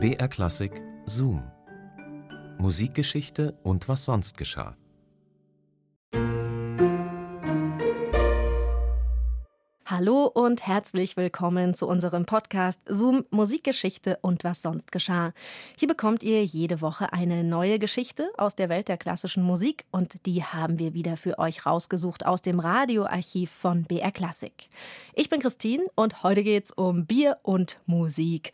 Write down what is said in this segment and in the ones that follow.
BR Klassik Zoom. Musikgeschichte und was sonst geschah. Hallo und herzlich willkommen zu unserem Podcast Zoom Musikgeschichte und was sonst geschah. Hier bekommt ihr jede Woche eine neue Geschichte aus der Welt der klassischen Musik und die haben wir wieder für euch rausgesucht aus dem Radioarchiv von BR Klassik. Ich bin Christine und heute geht's um Bier und Musik.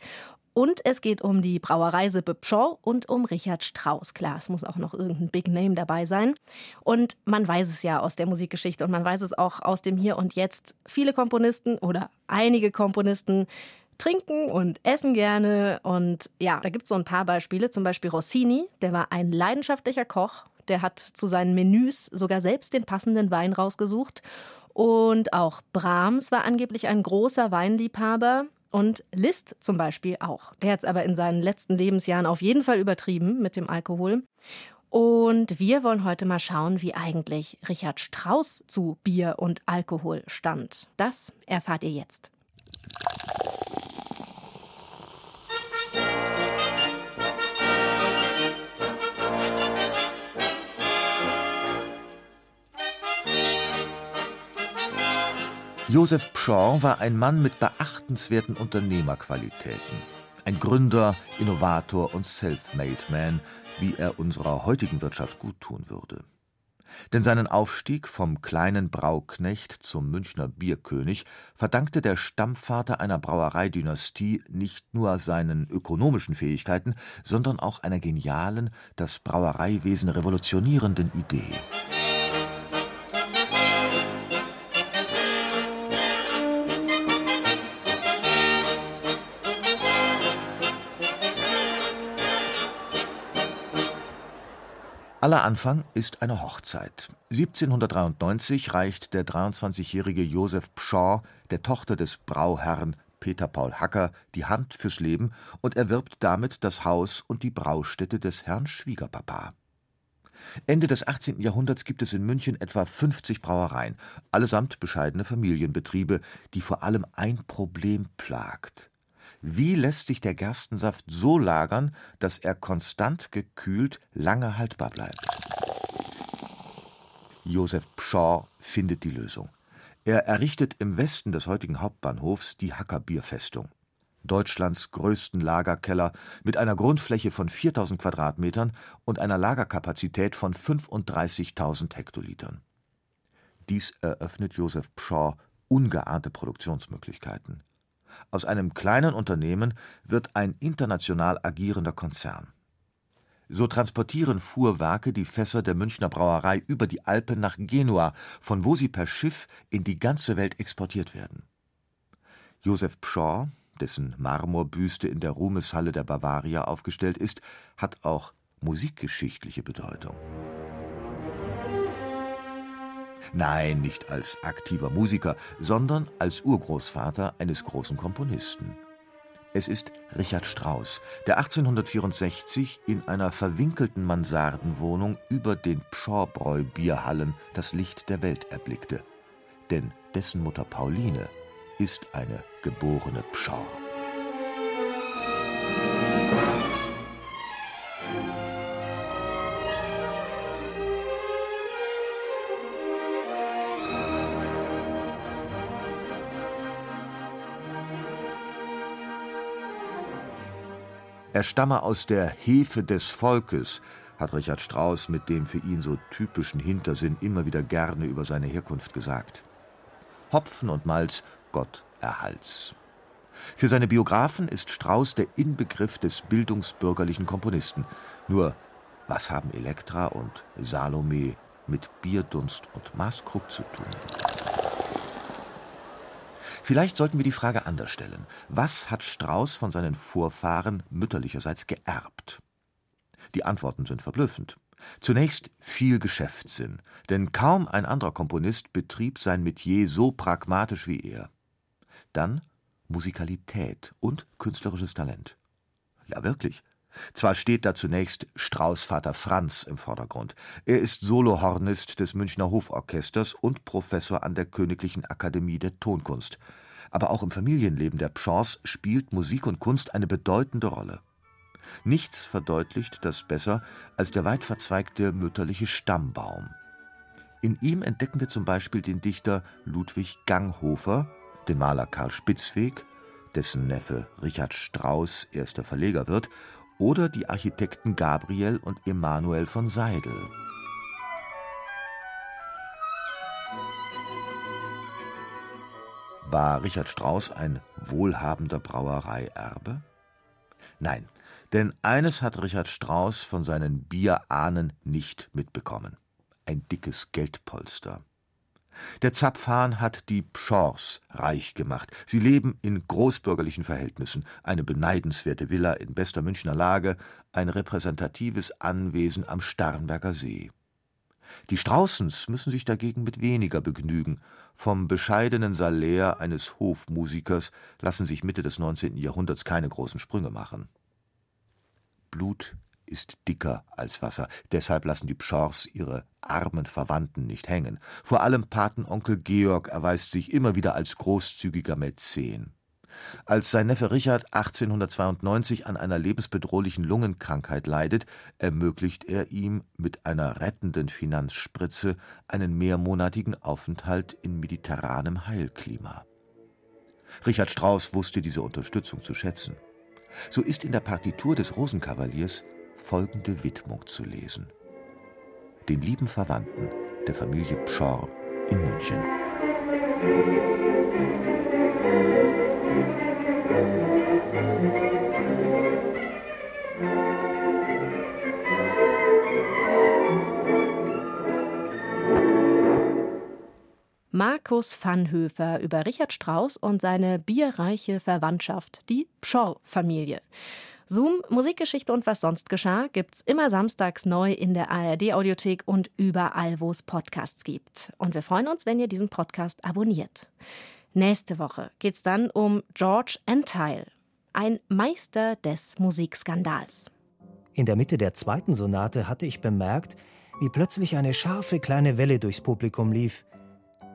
Und es geht um die Brauerei Sippe Pschorr und um Richard Strauss. Klar, es muss auch noch irgendein Big Name dabei sein. Und man weiß es ja aus der Musikgeschichte und man weiß es auch aus dem Hier und Jetzt. Viele Komponisten oder einige Komponisten trinken und essen gerne. Und ja, da gibt es so ein paar Beispiele. Zum Beispiel Rossini, der war ein leidenschaftlicher Koch. Der hat zu seinen Menüs sogar selbst den passenden Wein rausgesucht. Und auch Brahms war angeblich ein großer Weinliebhaber. Und Liszt zum Beispiel auch. Der hat es aber in seinen letzten Lebensjahren auf jeden Fall übertrieben mit dem Alkohol. Und wir wollen heute mal schauen, wie eigentlich Richard Strauss zu Bier und Alkohol stand. Das erfahrt ihr jetzt. Josef Pschorr war ein Mann mit beachtenswerten Unternehmerqualitäten. Ein Gründer, Innovator und Self-Made Man, wie er unserer heutigen Wirtschaft gut tun würde. Denn seinen Aufstieg vom kleinen Brauknecht zum Münchner Bierkönig verdankte der Stammvater einer Brauereidynastie nicht nur seinen ökonomischen Fähigkeiten, sondern auch einer genialen, das Brauereiwesen revolutionierenden Idee. Aller Anfang ist eine Hochzeit. 1793 reicht der 23-jährige Josef Pschorr der Tochter des Brauherrn Peter Paul Hacker die Hand fürs Leben und erwirbt damit das Haus und die Braustätte des Herrn Schwiegerpapa. Ende des 18. Jahrhunderts gibt es in München etwa 50 Brauereien, allesamt bescheidene Familienbetriebe, die vor allem ein Problem plagt. Wie lässt sich der Gerstensaft so lagern, dass er konstant gekühlt lange haltbar bleibt? Josef Pschorr findet die Lösung. Er errichtet im Westen des heutigen Hauptbahnhofs die Hackerbierfestung. Deutschlands größten Lagerkeller mit einer Grundfläche von 4000 Quadratmetern und einer Lagerkapazität von 35.000 Hektolitern. Dies eröffnet Josef Pschorr ungeahnte Produktionsmöglichkeiten. Aus einem kleinen Unternehmen wird ein international agierender Konzern. So transportieren Fuhrwerke die Fässer der Münchner Brauerei über die Alpen nach Genua, von wo sie per Schiff in die ganze Welt exportiert werden. Josef Pschorr, dessen Marmorbüste in der Ruhmeshalle der Bavaria aufgestellt ist, hat auch musikgeschichtliche Bedeutung. Nein, nicht als aktiver Musiker, sondern als Urgroßvater eines großen Komponisten. Es ist Richard Strauss, der 1864 in einer verwinkelten Mansardenwohnung über den Pschorrbräu-Bierhallen das Licht der Welt erblickte. Denn dessen Mutter Pauline ist eine geborene Pschorr. Er stamme aus der Hefe des Volkes, hat Richard Strauss mit dem für ihn so typischen Hintersinn immer wieder gerne über seine Herkunft gesagt. Hopfen und Malz, Gott erhalts. Für seine Biografen ist Strauss der Inbegriff des bildungsbürgerlichen Komponisten. Nur, was haben Elektra und Salome mit Bierdunst und Maßkrug zu tun? Vielleicht sollten wir die Frage anders stellen. Was hat Strauss von seinen Vorfahren mütterlicherseits geerbt? Die Antworten sind verblüffend. Zunächst viel Geschäftssinn, denn kaum ein anderer Komponist betrieb sein Metier so pragmatisch wie er. Dann Musikalität und künstlerisches Talent. Ja, wirklich. Zwar steht da zunächst Strauß Vater Franz im Vordergrund. Er ist Solohornist des Münchner Hoforchesters und Professor an der Königlichen Akademie der Tonkunst. Aber auch im Familienleben der Pschorrs spielt Musik und Kunst eine bedeutende Rolle. Nichts verdeutlicht das besser als der weit verzweigte mütterliche Stammbaum. In ihm entdecken wir zum Beispiel den Dichter Ludwig Ganghofer, den Maler Karl Spitzweg, dessen Neffe Richard Strauss erster Verleger wird, oder die Architekten Gabriel und Emanuel von Seidel. War Richard Strauss ein wohlhabender Brauereierbe? Nein, denn eines hat Richard Strauss von seinen Bierahnen nicht mitbekommen: ein dickes Geldpolster. Der Zapfhahn hat die Pschorrs reich gemacht. Sie leben in großbürgerlichen Verhältnissen. Eine beneidenswerte Villa in bester Münchner Lage, ein repräsentatives Anwesen am Starnberger See. Die Straußens müssen sich dagegen mit weniger begnügen. Vom bescheidenen Salär eines Hofmusikers lassen sich Mitte des 19. Jahrhunderts keine großen Sprünge machen. Blut ist dicker als Wasser, deshalb lassen die Pschorrs ihre armen Verwandten nicht hängen. Vor allem Patenonkel Georg erweist sich immer wieder als großzügiger Mäzen. Als sein Neffe Richard 1892 an einer lebensbedrohlichen Lungenkrankheit leidet, ermöglicht er ihm mit einer rettenden Finanzspritze einen mehrmonatigen Aufenthalt in mediterranem Heilklima. Richard Strauss wusste diese Unterstützung zu schätzen. So ist in der Partitur des Rosenkavaliers folgende Widmung zu lesen: Den lieben Verwandten der Familie Pschorr in München. Markus Vanhöfer über Richard Strauss und seine bierreiche Verwandtschaft, die Pschorr-Familie. Zoom, Musikgeschichte und was sonst geschah, gibt's immer samstags neu in der ARD-Audiothek und überall, wo es Podcasts gibt. Und wir freuen uns, wenn ihr diesen Podcast abonniert. Nächste Woche geht's dann um George Entile, ein Meister des Musikskandals. In der Mitte der zweiten Sonate hatte ich bemerkt, wie plötzlich eine scharfe kleine Welle durchs Publikum lief.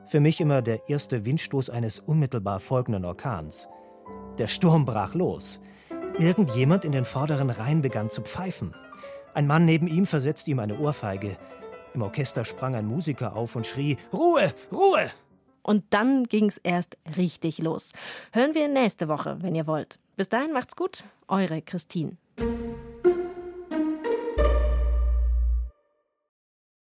Für mich immer der erste Windstoß eines unmittelbar folgenden Orkans. Der Sturm brach los. Irgendjemand in den vorderen Reihen begann zu pfeifen. Ein Mann neben ihm versetzte ihm eine Ohrfeige. Im Orchester sprang ein Musiker auf und schrie: Ruhe, Ruhe! Und dann ging's erst richtig los. Hören wir nächste Woche, wenn ihr wollt. Bis dahin macht's gut, eure Christine.